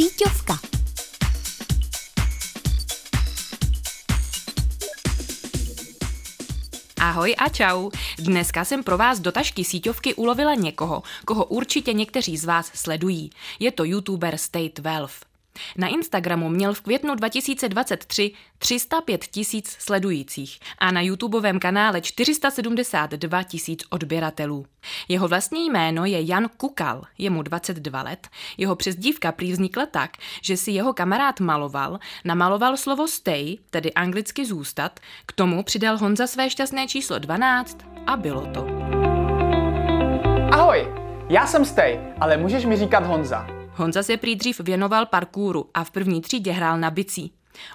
Síťovka. Ahoj a čau. Dneska jsem pro vás do tašky síťovky ulovila někoho, koho určitě někteří z vás sledují. Je to youtuber State Wealth. Na Instagramu měl v květnu 2023 305 tisíc sledujících a na YouTubeovém kanále 472 tisíc odběratelů. Jeho vlastní jméno je Jan Kukal, je mu 22 let. Jeho přezdívka prý vznikla tak, že si jeho kamarád maloval, namaloval slovo stay, tedy anglicky zůstat, k tomu přidal Honza své šťastné číslo 12 a bylo to. Ahoj, já jsem Stej, ale můžeš mi říkat Honza. Honza se prý dřív věnoval parkůru a v první třídě hrál na bicí.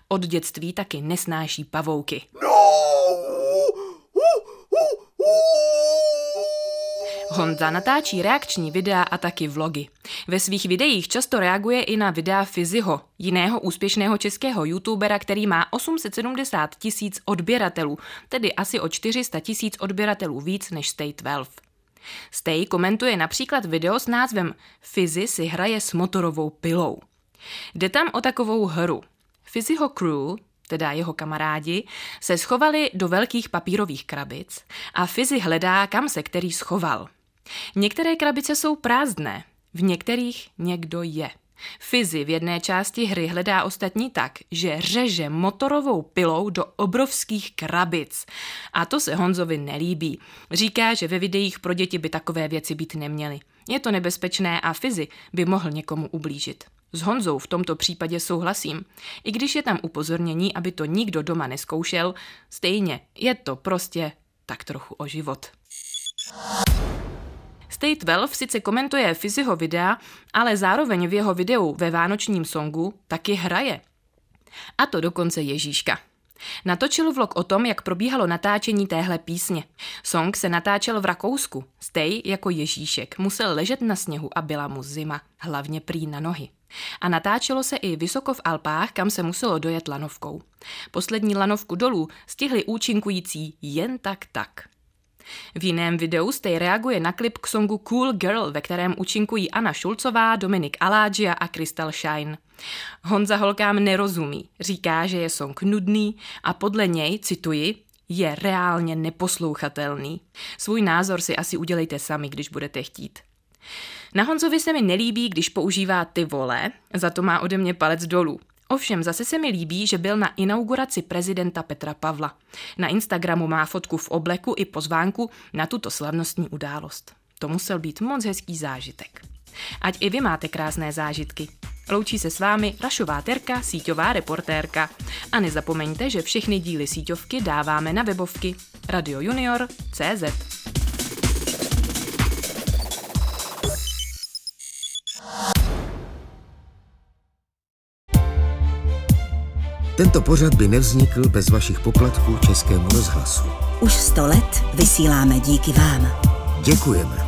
Od dětství taky nesnáší pavouky. No! Honza natáčí reakční videa a taky vlogy. Ve svých videích často reaguje i na videa Fiziho, jiného úspěšného českého youtubera, který má 870 tisíc odběratelů, tedy asi o 400 tisíc odběratelů víc než State 12. Stej komentuje například video s názvem Fizi si hraje s motorovou pilou. Jde tam o takovou hru. Fizyho crew, teda jeho kamarádi, se schovali do velkých papírových krabic a Fizi hledá, kam se který schoval. Některé krabice jsou prázdné, v některých někdo je. Fizi v jedné části hry hledá ostatní tak, že řeže motorovou pilou do obrovských krabic. A to se Honzovi nelíbí. Říká, že ve videích pro děti by takové věci být neměly. Je to nebezpečné a Fizi by mohl někomu ublížit. S Honzou v tomto případě souhlasím. I když je tam upozornění, aby to nikdo doma neskoušel, stejně je to prostě tak trochu o život. State Wealth sice komentuje Fiziho videa, ale zároveň v jeho videu ve vánočním songu taky hraje. A to dokonce Ježíška. Natočil vlog o tom, jak probíhalo natáčení téhle písně. Song se natáčel v Rakousku. Stej jako Ježíšek musel ležet na sněhu a byla mu zima, hlavně prý na nohy. A natáčelo se i vysoko v Alpách, kam se muselo dojet lanovkou. Poslední lanovku dolů stihli účinkující jen tak tak. V jiném videu Stay reaguje na klip k songu Cool Girl, ve kterém účinkují Anna Šulcová, Dominik Alágia a Crystal Shine. Honza holkám nerozumí, říká, že je song nudný a podle něj, cituji, je reálně neposlouchatelný. Svůj názor si asi udělejte sami, když budete chtít. Na Honzovi se mi nelíbí, když používá ty vole, za to má ode mě palec dolů. Ovšem zase se mi líbí, že byl na inauguraci prezidenta Petra Pavla. Na Instagramu má fotku v obleku i pozvánku na tuto slavnostní událost. To musel být moc hezký zážitek. Ať i vy máte krásné zážitky. Loučí se s vámi Rašová Terka, síťová reportérka. A nezapomeňte, že všechny díly síťovky dáváme na webovky radiojunior.cz. Tento pořad by nevznikl bez vašich poplatků Českému rozhlasu. Už sto let vysíláme díky vám. Děkujeme.